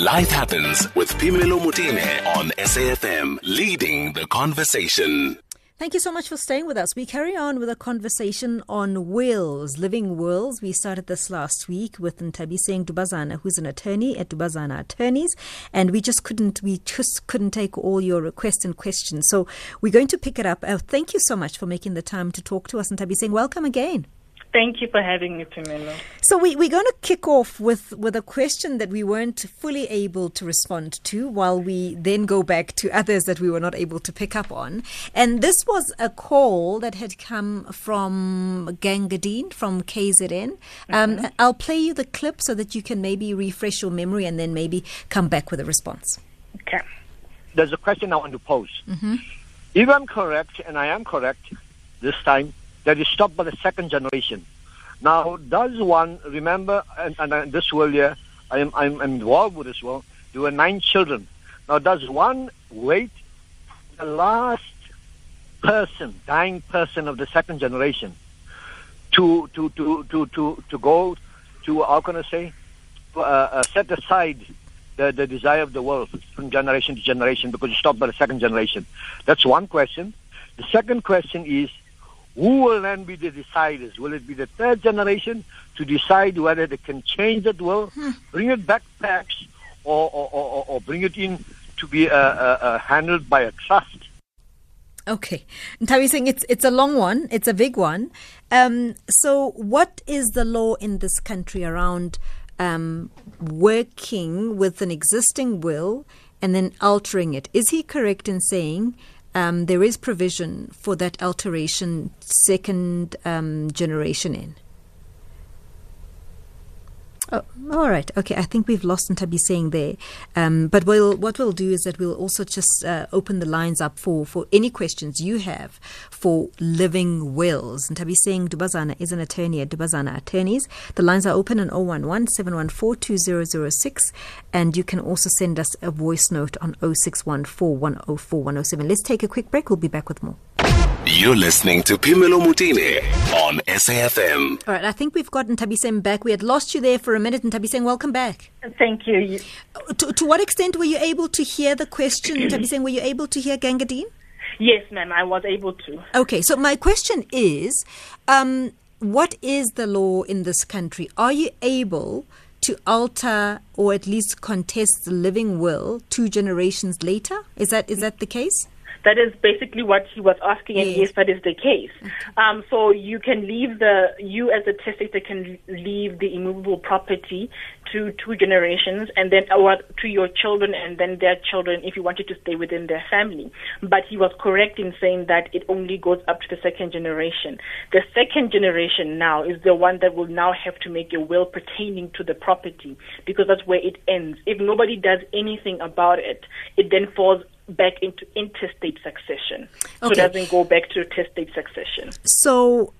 Life Happens with Phemelo Motene on SAFM, leading the conversation. Thank you so much for staying with us. We carry on with a conversation on wills, living wills. We started this last week with Nthabi Nthabiseng Dubazana, who's an attorney at Dubazana Attorneys, and we just couldn't we just couldn't take all your requests and questions. So we're going to pick it up. Uh, thank you so much for making the time to talk to us, Nthabi. Nthabiseng. Welcome again. Thank you for having me, Phemelo. So we, we're going to kick off with, with a question that we weren't fully able to respond to while we then go back to others that we were not able to pick up on. And this was a call that had come from Gangadine from KZN. Um, mm-hmm. I'll play you the clip so that you can maybe refresh your memory and then maybe come back with a response. Okay. There's a question I want to pose. Mm-hmm. If I'm correct, and I am correct this time, that is stopped by the second generation. Now, does one remember, and, and this I am I'm, I'm involved with this world, there were nine children. Now, does one wait the last person, dying person of the second generation, to to to to to, to go to how can I say, uh, uh, set aside the, the desire of the world from generation to generation because you stopped by the second generation. That's one question. The second question is who will then be the deciders? Will it be the third generation to decide whether they can change that will, hmm. bring it back perhaps, or, or, or, or, bring it in to be uh, uh, uh, handled by a trust? Okay, Nthabiseng it's it's a long one. It's a big one. Um, so, what is the law in this country around um, working with an existing will and then altering it? Is he correct in saying um, there is provision for that alteration second um, generation in. Oh, all right. Okay. I think we've lost Nthabiseng there. Um, but we'll, what we'll do is that we'll also just uh, open the lines up for, for any questions you have for living wills. Nthabiseng Dubazana is an attorney at Dubazana Attorneys. The lines are open on 011 714 2006. And you can also send us a voice note on 0614 104 107. Let's take a quick break. We'll be back with more. You're listening to Phemelo Motene on SAFM. All right, I think we've gotten Nthabiseng back. We had lost you there for a minute. and Nthabiseng, welcome back. Thank you. To, to what extent were you able to hear the question, Nthabiseng? Were you able to hear Gangadine? Yes, ma'am, I was able to. Okay, so my question is um, what is the law in this country? Are you able to alter or at least contest the living will two generations later? Is that is that the case? That is basically what he was asking, and yes, yes that is the case. Okay. Um, so you can leave the, you as a testator can leave the immovable property to two generations, and then or to your children, and then their children, if you wanted to stay within their family. But he was correct in saying that it only goes up to the second generation. The second generation now is the one that will now have to make a will pertaining to the property, because that's where it ends. If nobody does anything about it, it then falls back into intestate succession. So it doesn't go back to testate succession. So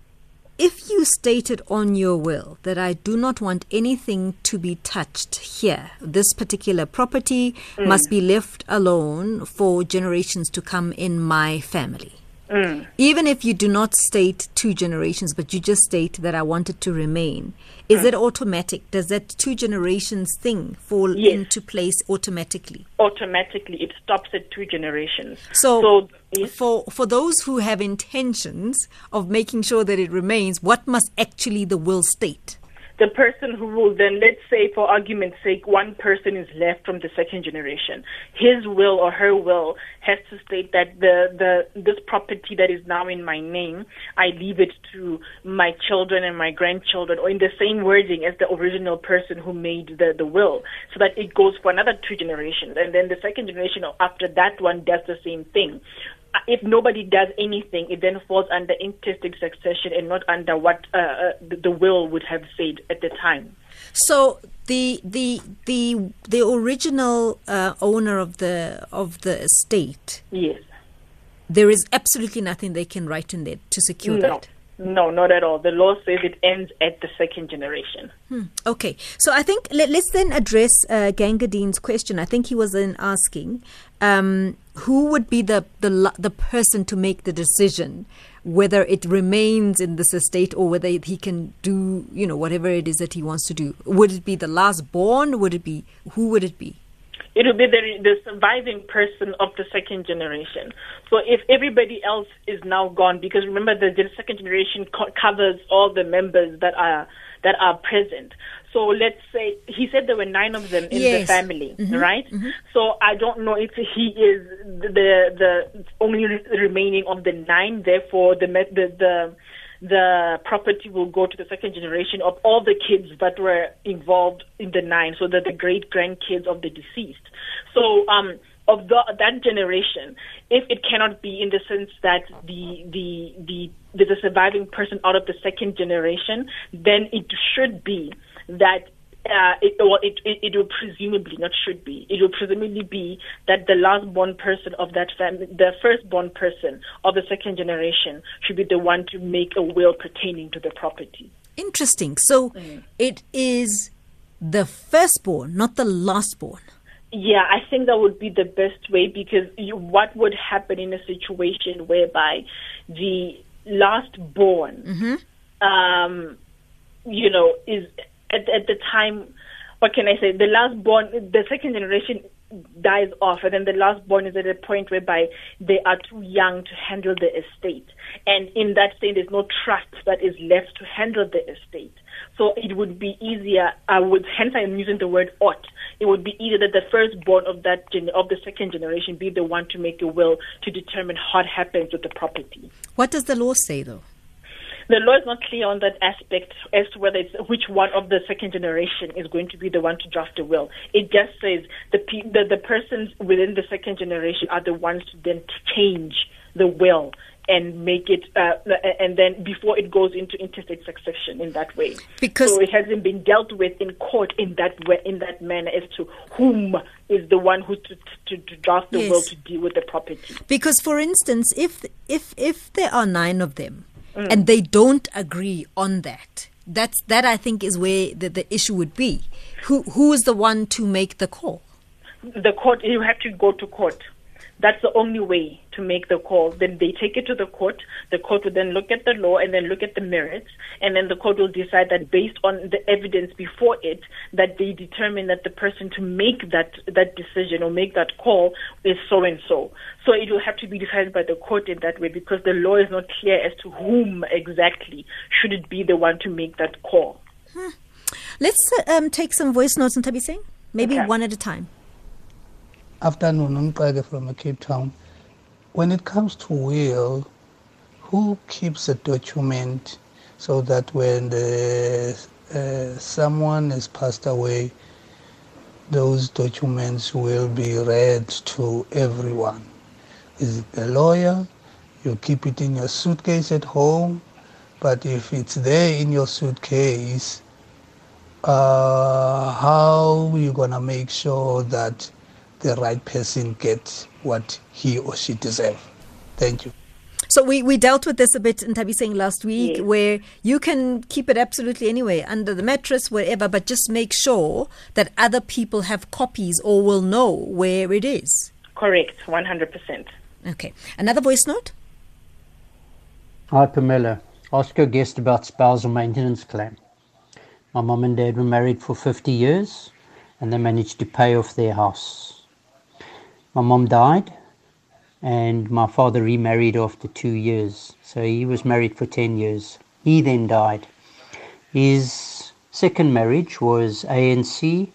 if you stated on your will that I do not want anything to be touched here, this particular property mm. must be left alone for generations to come in my family. Mm. Even if you do not state two generations, but you just state that I want it to remain, is mm. it automatic? Does that two generations thing fall yes. into place automatically? Automatically, it stops at two generations. So, so yes. for for those who have intentions of making sure that it remains, what must actually the will state? The person who will then, let's say, for argument's sake, one person is left from the second generation. His will or her will has to state that the, the this property that is now in my name, I leave it to my children and my grandchildren, or in the same wording as the original person who made the, the will, so that it goes for another two generations, and then the second generation after that one does the same thing if nobody does anything, it then falls under intestate succession and not under what uh, uh the will would have said at the time. So the the the the original uh, owner of the of the estate, yes, there is absolutely nothing they can write in there to secure no. that. No, not at all. The law says it ends at the second generation. Hmm. Okay, so I think let, us then address uh, Gangadine's question. I think he was then asking um, who would be the, the the person to make the decision whether it remains in this estate or whether he can do you know whatever it is that he wants to do. Would it be the last born? Would it be who would it be? It will be the, the surviving person of the second generation. So if everybody else is now gone, because remember the, the second generation co- covers all the members that are that are present. So let's say he said there were nine of them in Yes. the family, right? So I don't know if he is the the only remaining of the nine. Therefore, the the the the property will go to the second generation of all the kids that were involved in the nine, so that the great grandkids of the deceased. So um, of the, that generation, if it cannot be in the sense that the the the a surviving person out of the second generation, then it should be that uh, it, well, it, it, it will presumably, not should be, it will presumably be that the last born person of that family, the first born person of the second generation, should be the one to make a will pertaining to the property. Interesting. So it is the firstborn, not the lastborn. Yeah, I think that would be the best way because you, what would happen in a situation whereby the last born, um, you know, is at, at the time, what can I say? The last born, the second generation dies off, and then the last born is at a point whereby they are too young to handle the estate. And in that state, there's no trust that is left to handle the estate. So it would be easier. I would, hence I'm using the word ought. It would be easier that the firstborn of that gen, of the second generation be the one to make a will to determine what happens with the property. What does the law say, though? The law is not clear on that aspect as to whether it's which one of the second generation is going to be the one to draft a will. It just says the pe- the, the persons within the second generation are the ones to then change the will and make it, uh, and then before it goes into intestate succession in that way. Because- so it hasn't been dealt with in court in that way, in that manner as to whom is the one who to, to, to draft the Yes. will to deal with the property. Because, for instance, if if if there are nine of them Mm. and they don't agree on that, that's that I think is where the, the issue would be. Who who is the one to make the call? the court you have to go to court that's the only way to make the call. Then they take it to the court. The court will then look at the law and then look at the merits. And then the court will decide that based on the evidence before it that they determine that the person to make that that decision or make that call is so and so so it will have to be decided by the court in that way because the law is not clear as to whom exactly should it be the one to make that call. Let's uh, um, take some voice notes on Tabi Singh, maybe Okay. one at a time. Afternoon, Umqage from Cape Town. When it comes to will, who keeps a document so that when the, uh, someone has passed away, those documents will be read to everyone? Is it a lawyer? You keep it in your suitcase at home, but if it's there in your suitcase, uh, how you gonna make sure that the right person gets what he or she deserves? Thank you. So we, we dealt with this a bit in Tabi Singh last week, Yes. where you can keep it absolutely anywhere, under the mattress, wherever, but just make sure that other people have copies or will know where it is. correct 100% Okay. Another voice note? Hi, Pamela. Ask your guest about spousal maintenance claim. My mum and dad were married for 50 years and they managed to pay off their house. My mum died and my father remarried after two years. So he was married for 10 years. He then died. His second marriage was ANC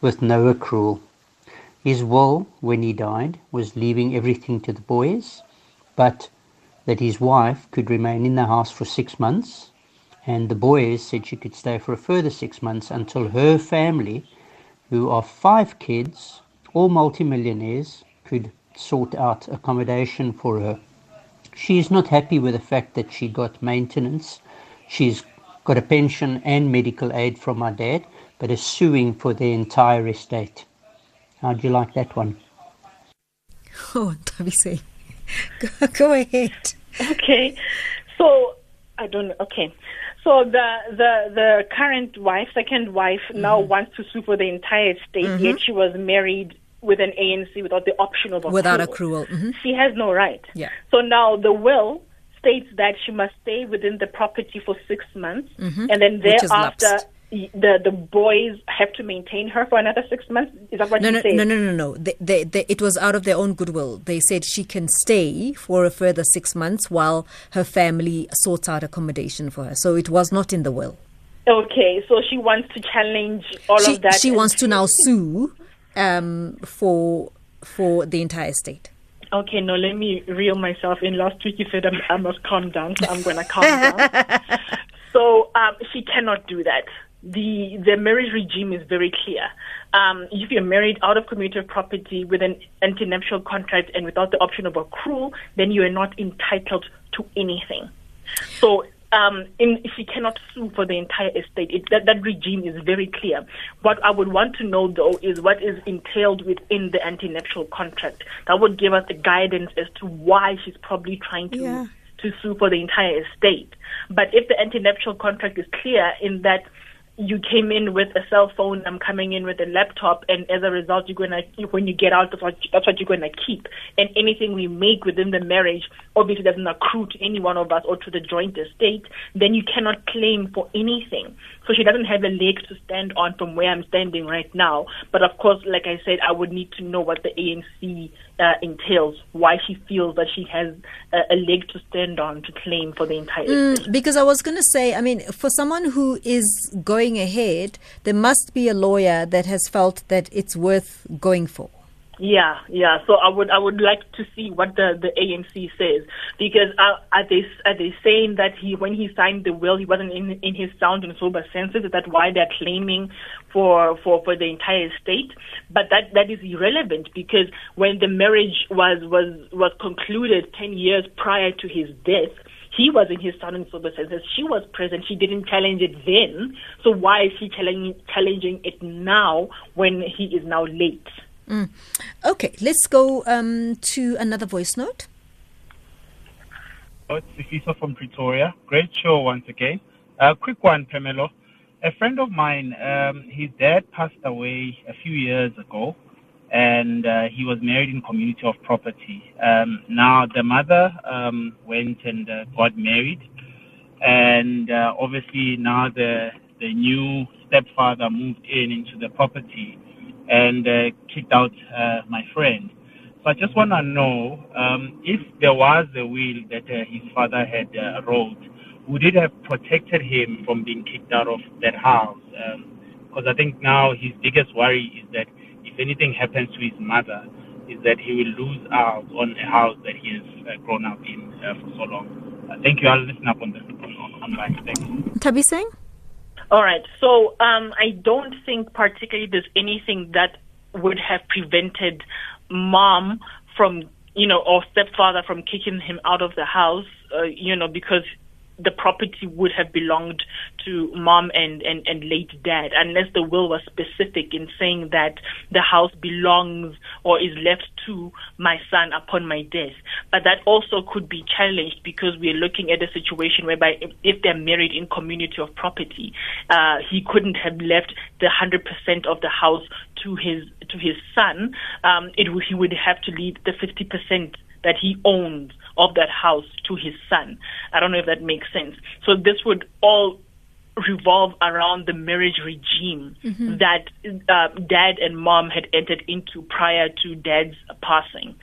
with no accrual. His will, when he died, was leaving everything to the boys, but that his wife could remain in the house for six months, and the boys said she could stay for a further six months until her family, who are five kids, all multimillionaires, could sort out accommodation for her. She is not happy with the fact that she got maintenance. She's got a pension and medical aid from my dad, but is suing for the entire estate. How'd you like that one? Oh, Tabi Singh. Go, go ahead. Okay, so I don't know. Okay, so the the the current wife, second wife, now Mm-hmm. wants to sue for the entire estate. Yet she was married with an ANC without the option of accrual. Without accrual. Mhm. She has no right. Yeah. So now the will states that she must stay within the property for six months, and then Mm-hmm. Which is thereafter. the the boys have to maintain her for another six months. Is that what no, you no, said? no, no, no, no. They, they, they, it was out of their own goodwill. They said she can stay for a further six months while her family sorts out accommodation for her. So it was not in the will. Okay, so she wants to challenge all She, of that. she wants to now sue um, for for the entire state? Okay, no, let me reel myself in. Last week you said I must calm down, so I'm going to calm down. So um, she cannot do that. The the marriage regime is very clear. Um, if you're married out of commutative property with an antenuptial contract and without the option of accrual, then you are not entitled to anything. So um, in, she cannot sue for the entire estate. It, that, that regime is very clear. What I would want to know, though, is what is entailed within the antenuptial contract. That would give us a guidance as to why she's probably trying to Yeah. to sue for the entire estate. But if the antenuptial contract is clear in that you came in with a cell phone, I'm coming in with a laptop, and as a result, you're gonna when you get out, that's what, that's what you're gonna keep. And anything we make within the marriage obviously doesn't accrue to any one of us or to the joint estate. Then you cannot claim for anything. So she doesn't have a leg to stand on from where I'm standing right now. But of course, like I said, I would need to know what the ANC uh, entails, why she feels that she has a, a leg to stand on to claim for the entire. Mm, because I was going to say, I mean, for someone who is going ahead, there must be a lawyer that has felt that it's worth going for. Yeah, yeah. So I would I would like to see what the the ANC says because uh, are they are they saying that he when he signed the will he wasn't in in his sound and sober senses? Is that why they're claiming for for for the entire state? But that that is irrelevant because when the marriage was was was concluded ten years prior to his death. He was in his sound and sober senses. She was present. She didn't challenge it then. So why is she challenging challenging it now when he is now late? Okay, let's go um, to another voice note. Oh, It's Sifiso from Pretoria. Great show once again. A quick one, Phemelo. A friend of mine, um, his dad passed away a few years ago, and uh, he was married in community of property. Um, now, the mother um, went and uh, got married, and uh, obviously now the the new stepfather moved in into the property and uh, kicked out uh, my friend. So I just want to know um, if there was a will that uh, his father had uh, wrote, would it have protected him from being kicked out of that house? Because I think now his biggest worry is that if anything happens to his mother, is that he will lose out on a house that he has uh, grown up in uh, for so long. Thank you. I'll listen up on the on, online. Thanks. Tabi Singh? All right. So um, I don't think particularly there's anything that would have prevented mom from, you know, or stepfather from kicking him out of the house, uh, you know, because the property would have belonged to mom and, and, and late dad, unless the will was specific in saying that the house belongs or is left to my son upon my death. But that also could be challenged because we're looking at a situation whereby if, they're married in community of property, uh, he couldn't have left the 100% of the house to his to his son. Um, it he would have to leave the 50% that he owns of that house to his son. I don't know if that makes sense. So this would all revolve around the marriage regime that uh, dad and mom had entered into prior to dad's passing.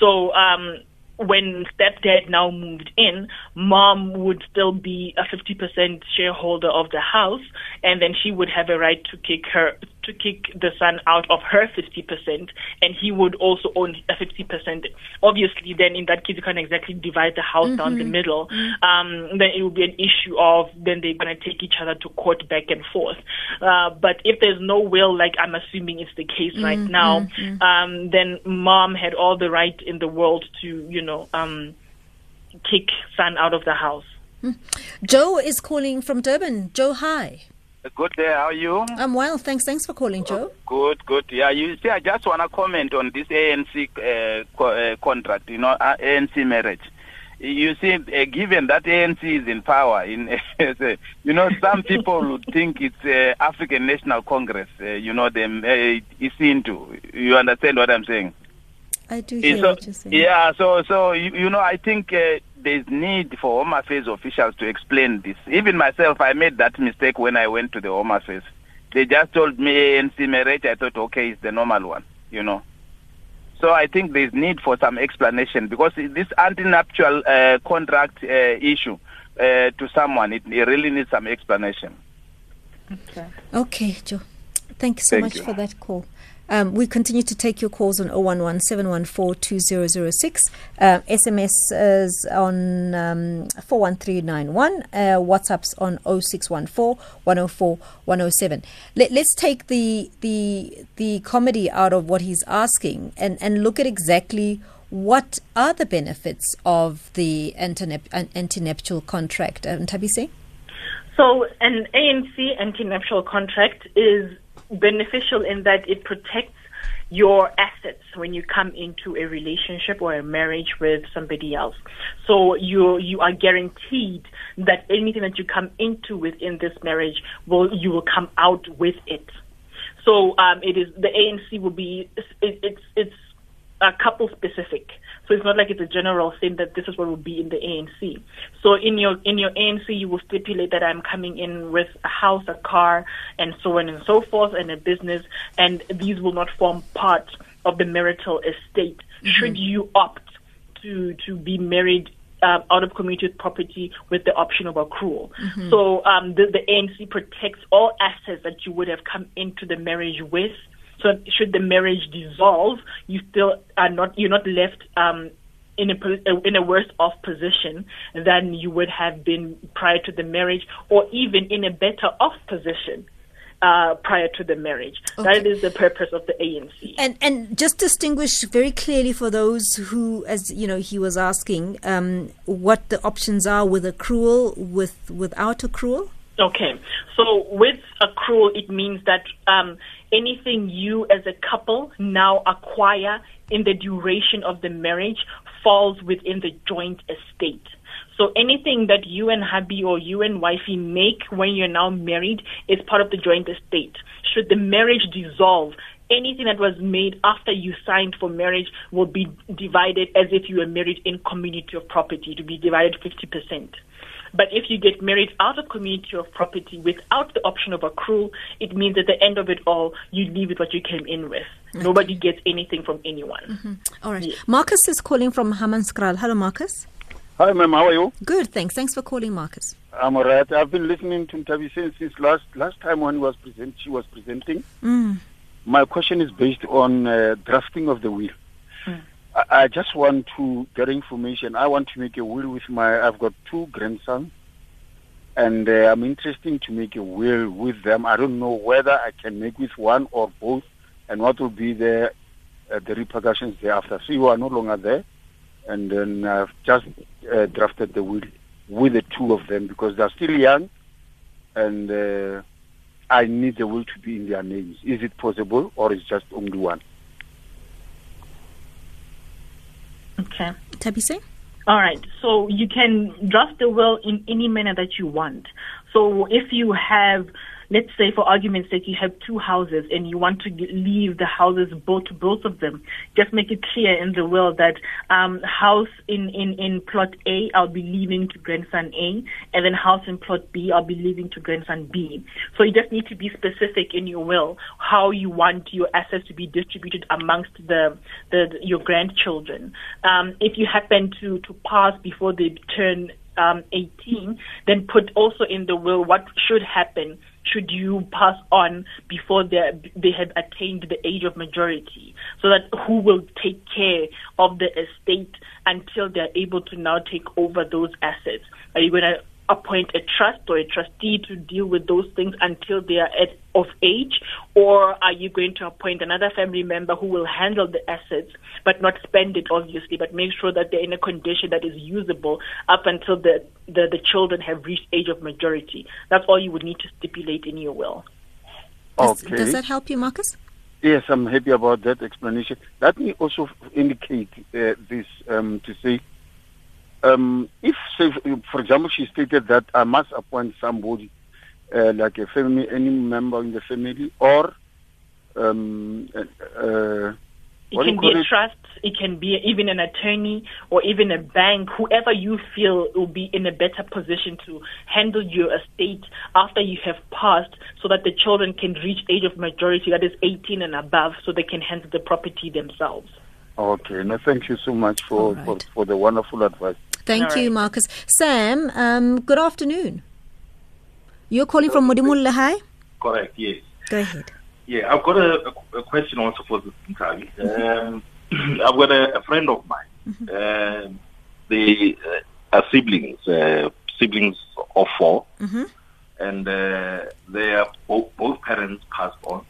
So um, when stepdad now moved in, mom would still be a 50% shareholder of the house, and then she would have a right to kick her to kick the son out of her 50%, and he would also own a 50%. Obviously, then in that case, you can't exactly divide the house down the middle. Um, then it would be an issue of then they're going to take each other to court back and forth. Uh, but if there's no will, like I'm assuming it's the case right now, um, then mom had all the right in the world to, you know, um, kick son out of the house. Joe is calling from Durban. Joe, hi. Good day. How are you? I'm well, thanks. Thanks for calling, Joe. Good, good. Yeah, you see, I just want to comment on this ANC uh, co- uh, contract, you know, uh, ANC marriage. You see, uh, given that ANC is in power, in you know, some people would think it's uh, African National Congress. Uh, you know, them uh, it's into. You understand what I'm saying? I do Yeah, hear so, what you're saying. yeah, so so you, you know, I think uh, there's need for Home Affairs officials to explain this. Even myself, I made that mistake when I went to the Home Affairs. They just told me ANC marriage. I thought, okay, it's the normal one, you know. So I think there's need for some explanation because this antenuptial uh, contract uh, issue uh, to someone, it, it, really needs some explanation. Okay. Okay, Joe. Thank you so Thank much you. for that call. Um, we continue to take your calls on 011 714 2006. Uh, SMS is on um, 41391. Uh, WhatsApp's on 0614 104 107. Let, let's take the, the, the comedy out of what he's asking and, and look at exactly what are the benefits of the antenuptial contract. Um, Tabise? So an ANC antenuptial contract is beneficial in that it protects your assets when you come into a relationship or a marriage with somebody else. So you you are guaranteed that anything that you come into within this marriage will you will come out with it. So um, it is the ANC will be it, it's it's a couple specific. So it's not like it's a general thing that this is what will be in the ANC. So in your in your ANC, you will stipulate that I'm coming in with a house, a car, and so on and so forth, and a business, and these will not form part of the marital estate. Should you opt to to be married uh, out of community property with the option of accrual. So um, the, the ANC protects all assets that you would have come into the marriage with. So should the marriage dissolve, you still are not you're not left um, in a in a worse off position than you would have been prior to the marriage, or even in a better off position uh, prior to the marriage. That Okay. is the purpose of the ANC. And and just distinguish very clearly for those who, as you know, he was asking, um, what the options are with accrual, with without accrual. Okay. So with accrual, it means that um, anything you as a couple now acquire in the duration of the marriage falls within the joint estate. So anything that you and hubby or you and wifey make when you're now married is part of the joint estate. Should the marriage dissolve, anything that was made after you signed for marriage will be divided as if you were married in community of property to be divided 50%. But if you get married out of community of property without the option of accrual, it means at the end of it all, you leave with what you came in with. Nobody gets anything from anyone. All right. Yes. Marcus is calling from Hammanskraal. Hello, Marcus. Hi, ma'am. How are you? Good, thanks. Thanks for calling, Marcus. I'm alright. I've been listening to Ntabi since, since last last time when he was present, she was presenting. Mm. My question is based on uh, drafting of the will. I, I just want to get information. I want to make a will with my. I've got two grandsons, and uh, I'm interested to make a will with them. I don't know whether I can make with one or both, and what will be the uh, the repercussions thereafter. So you are no longer there, and then I've just uh, drafted the will with the two of them because they're still young, and uh, I need the will to be in their names. Is it possible, or is just only one? Okay. Tabise? All right. So you can draft the will in any manner that you want. So if you have, let's say for argument's sake, you have two houses and you want to leave the houses both both of them, just make it clear in the will that um, house in, in, in plot A, I'll be leaving to grandson A, and then house in plot B, I'll be leaving to grandson B. So you just need to be specific in your will how you want your assets to be distributed amongst the, the, your grandchildren. Um, if you happen to, to pass before they turn um, 18, then put also in the will what should happen should you pass on before they they have attained the age of majority, so that who will take care of the estate until they're able to now take over those assets? Are you going to appoint a trust or a trustee to deal with those things until they are at, of age, or are you going to appoint another family member who will handle the assets but not spend it, obviously, but make sure that they're in a condition that is usable up until the, the, the children have reached age of majority? That's all you would need to stipulate in your will. Does, okay. does that help you, Marcus? Yes, I'm happy about that explanation. Let me also indicate uh, this um, to say, um, if, say, for example, she stated that I must appoint somebody, uh, like a family, any member in the family, or um, uh, uh, It can be a it? trust, it can be even an attorney or even a bank, whoever you feel will be in a better position to handle your estate after you have passed so that the children can reach age of majority, that is 18 and above, so they can handle the property themselves. Okay. No, thank you so much for, right. for, for the wonderful advice. Thank you. Marcus. Sam, um, good afternoon. You're calling from Modimulla High? Correct, yes. Go ahead. Yeah, I've got a, a, a question also for the Mtali. Um, I've got a, a friend of mine. Um, they uh, are siblings, uh, siblings of 4 Mhm. and uh, they are both, both parents passed on.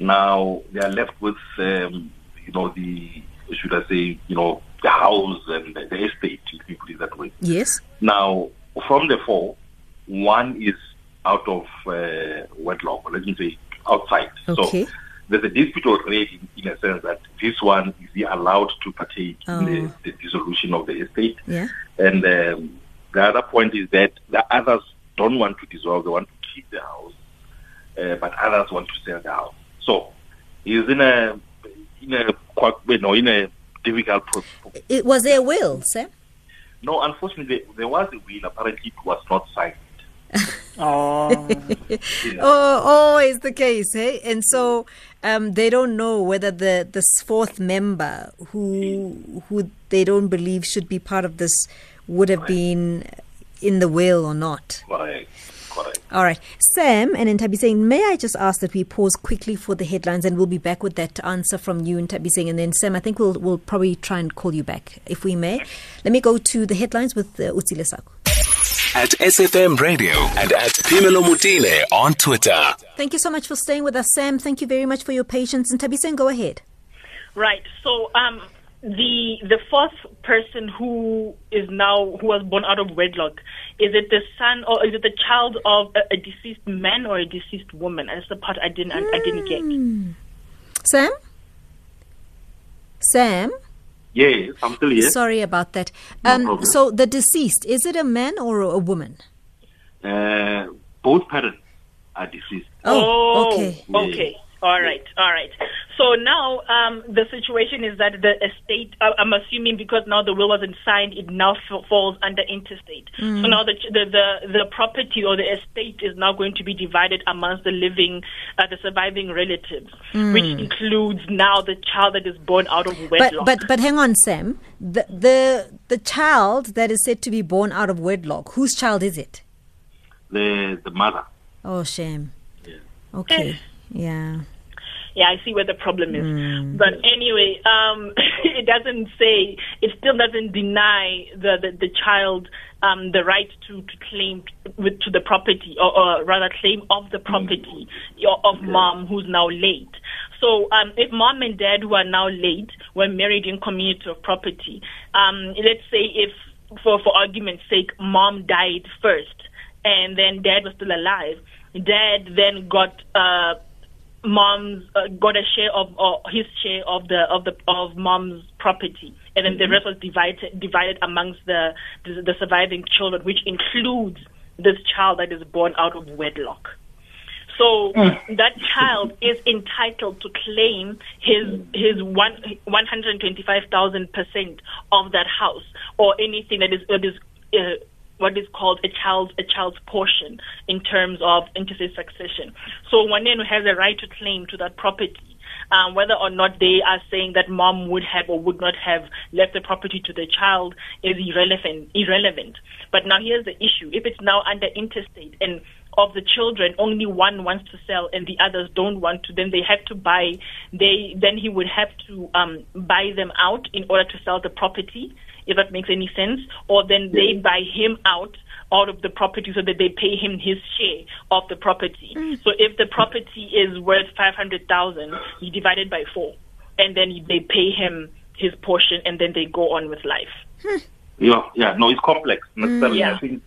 Now they are left with, um, you know, the should I say, you know, the house and the, the estate, if you put it that way. Yes. Now, from the four, one is out of uh, wedlock, let me say outside. Okay. So there's a dispute already in a sense that this one is allowed to partake Oh. in the, the dissolution of the estate. Yeah. And um, the other point is that the others don't want to dissolve, they want to keep the house, uh, but others want to sell the house. So he's in a in a quite, you know, in a difficult pro- It, was there a will, sir. no, unfortunately, there, there was a will. Apparently, it was not signed. Oh. Oh, always the case, hey? And so um, they don't know whether the this fourth member who who they don't believe should be part of this would have been in the will or not. Correct. Correct. All right. Sam and Nthabiseng, may I just ask that we pause quickly for the headlines and we'll be back with that answer from you, Nthabiseng, and then Sam, I think we'll we'll probably try and call you back if we may. Let me go to the headlines with uh, Utsile Sako. At SFM Radio and at Phemelo Motene on Twitter. Thank you so much for staying with us, Sam. Thank you very much for your patience. And Tabi saying, go ahead. Right. So um, the the fourth person who is now who was born out of wedlock is it the son or is it the child of a, a deceased man or a deceased woman? That's the part I didn't I, I didn't get. Sam? Sam? Yes, I'm still here. Sorry about that. No Um, problem. so the deceased, is it a man or a woman? Uh, both parents are deceased. Oh, okay. Okay. All right. All right. So now um, the situation is that the estate, uh, I'm assuming because now the will wasn't signed, it now f- falls under intestate. So Mm. now the, the, the, the property or the estate is now going to be divided amongst the living, uh, the surviving relatives, Mm. which includes now the child that is born out of But, wedlock. but but hang on, Sam. The, the the child that is said to be born out of wedlock, whose child is it? The the mother. Oh, shame. Okay. Yeah. Yeah, I see where the problem is. Mm. But anyway, um, it doesn't say, it still doesn't deny the, the, the child um, the right to, to claim with, to the property, or, or rather claim of the property o- of mom who's now late. So um, if mom and dad who are now late were married in community of property, um, let's say if, for, for argument's sake, mom died first and then dad was still alive, dad then got uh, mom's uh, got a share of or his share of the of the of mom's property, and then the rest was divided divided amongst the, the the surviving children, which includes this child that is born out of wedlock. So that child is entitled to claim his his one one hundred and twenty five thousand percent of that house or anything that is that is uh, what is called a child's a child's portion in terms of intestate succession. So Wanenu has a right to claim to that property. Um, whether or not they are saying that mom would have or would not have left the property to the child is irrelevant. Irrelevant. But now here's the issue: if it's now under intestate and of the children, only one wants to sell and the others don't want to, then they have to buy. They then he would have to um, buy them out in order to sell the property, if that makes any sense. Or then they buy him out out of the property so that they pay him his share of the property. Mm. So if the property is worth five hundred thousand, you divide it by four, and then they pay him his portion, and then they go on with life. Hmm. Yeah, yeah. No, it's complex. Mm. Necessarily, Yeah. I think,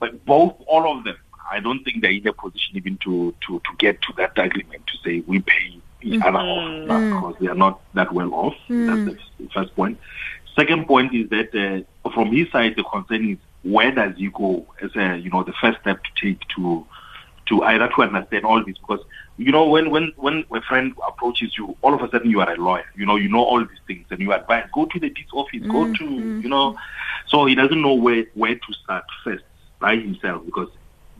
but both, all of them, I don't think they're in a position even to to to get to that agreement to say we pay each other off mm-hmm. because they are not that well off. Mm. That's the first point. Second point is that uh, from his side, the concern is where does he go as a you know the first step to take to to either to understand all this because you know, when, when, when a friend approaches you, all of a sudden you are a lawyer. You know, you know all these things and you advise, go to the deeds office, go Mm, to, mm, you know. So he doesn't know where, where to start first by himself because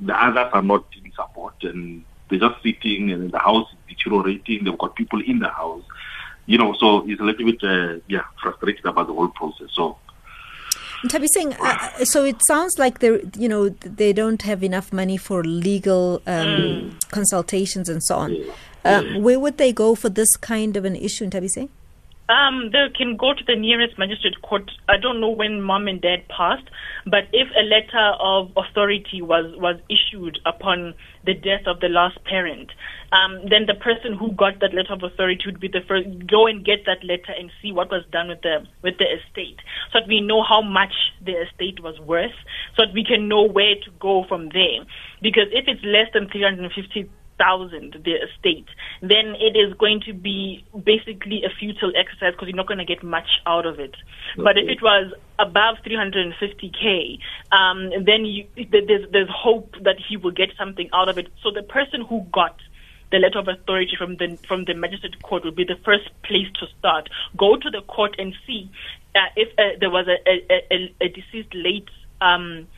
the others are not in support and they're just sitting and the house is deteriorating. They've got people in the house, you know, so he's a little bit, uh, yeah, frustrated about the whole process. So, Tabi Singh, uh, so it sounds like they, you know, they don't have enough money for legal um, consultations and so on. Um, where would they go for this kind of an issue, Tabi Singh? Um, they can go to the nearest magistrate court. I don't know when mom and dad passed, but if a letter of authority was, was issued upon the death of the last parent, um, then the person who got that letter of authority would be the first go and get that letter and see what was done with the with the estate, so that we know how much the estate was worth, so that we can know where to go from there. Because if it's less than three hundred and fifty thousand the estate, then it is going to be basically a futile exercise because you're not going to get much out of it. But if it was above 350k, um, then you, there's there's hope that he will get something out of it. So the person who got the letter of authority from the from the magistrate court would be the first place to start. Go to the court and see uh, if uh, there was a, a, a, a deceased late. Um,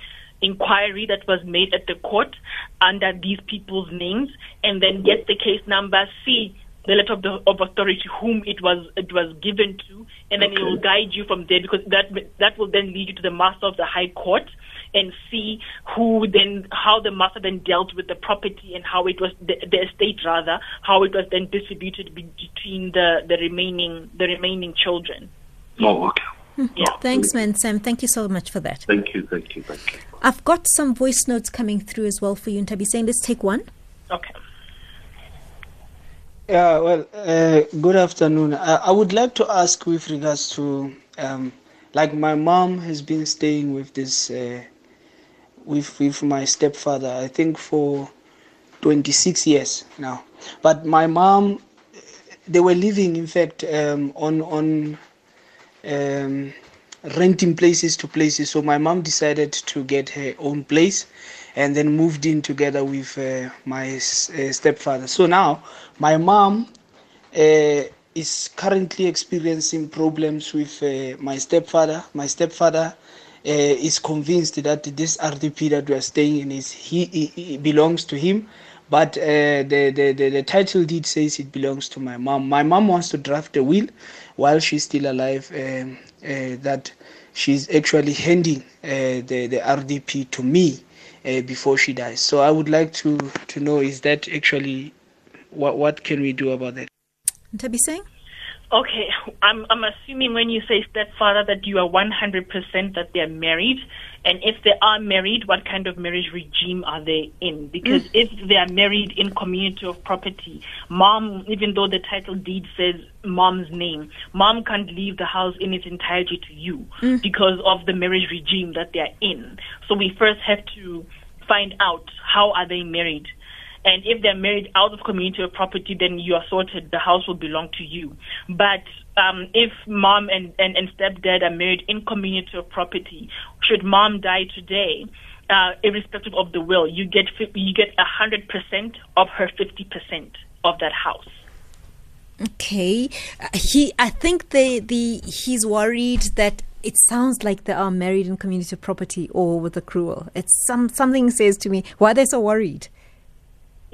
inquiry that was made at the court under these people's names and then get the case number, see the letter of, the, of authority whom it was it was given to, and then it will guide you from there because that that will then lead you to the master of the high court and see who then how the master then dealt with the property and how it was the, the estate rather how it was then distributed between the the remaining the remaining children. oh, okay. Yeah. Thanks, man, Sam. Thank you so much for that. Thank you, thank you, thank you. I've got some voice notes coming through as well for you, Tabi saying, let's take one. Okay. Yeah, well, uh, good afternoon. I, I would like to ask with regards to, um, like, my mom has been staying with this, uh, with with my stepfather. I think for 26 years now. But my mom, they were living, in fact, um, on on um, renting places to places. So my mom decided to get her own place and then moved in together with uh, my uh, stepfather. So now my mom uh, is currently experiencing problems with uh, my stepfather. My stepfather is convinced that this RDP that we are staying in is he, he, he belongs to him. But uh, the, the, the, the title deed says it belongs to my mom. My mom wants to draft a will while she's still alive um, that she's actually handing uh, the, the RDP to me uh, before she dies. So I would like to, to know is that actually what, what can we do about that? Tabi saying? Okay, I'm I'm assuming when you say stepfather that you are 100% that they are married, and if they are married, what kind of marriage regime are they in? Because Mm. if they are married in community of property, mom, even though the title deed says mom's name, mom can't leave the house in its entirety to you Mm. because of the marriage regime that they are in. So we first have to find out how are they married. And if they're married out of community of property, then you are sorted. The house will belong to you. But um, if mom and, and, and stepdad are married in community of property, should mom die today, uh, irrespective of the will, you get you get hundred percent of her fifty percent of that house. Okay. Uh, he, I think the, the, he's worried that it sounds like they are married in community of property or with accrual. It's some, something says to me, why are they so worried?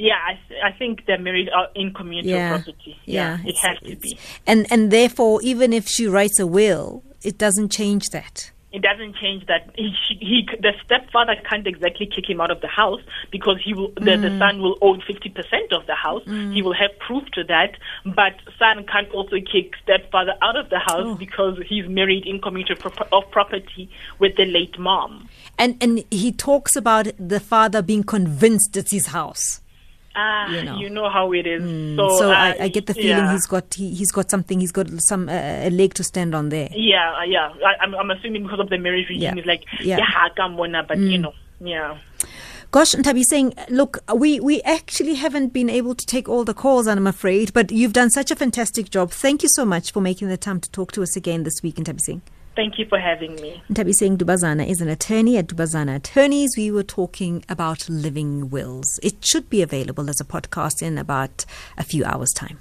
Yeah, I, I think they're married out in community Yeah. property. Yeah, it has to be. And, and therefore, even if she writes a will, it doesn't change that. it doesn't change that he, he the stepfather can't exactly kick him out of the house because he will the, the Mm. son will own 50% of the house Mm. he will have proof to that but son can't also kick stepfather out of the house Oh. because he's married in community of pro- of property with the late mom And, and he talks about the father being convinced it's his house. Ah You know. you know how it is Mm, so, so uh, I, I get the feeling yeah. he's got he, he's got something he's got some uh, a leg to stand on there. yeah uh, yeah I, I'm, I'm assuming because of the marriage regime Yeah. it's like Yeah. yeah, yeah but you Mm. know yeah Gosh, Nthabiseng, look, we, we actually haven't been able to take all the calls, and I'm afraid, but you've done such a fantastic job. Thank you so much for making the time to talk to us again this week, Nthabiseng. Thank you for having me. Nthabiseng Dubazana is an attorney at Dubazana Attorneys. We were talking about living wills. It should be available as a podcast in about a few hours' time.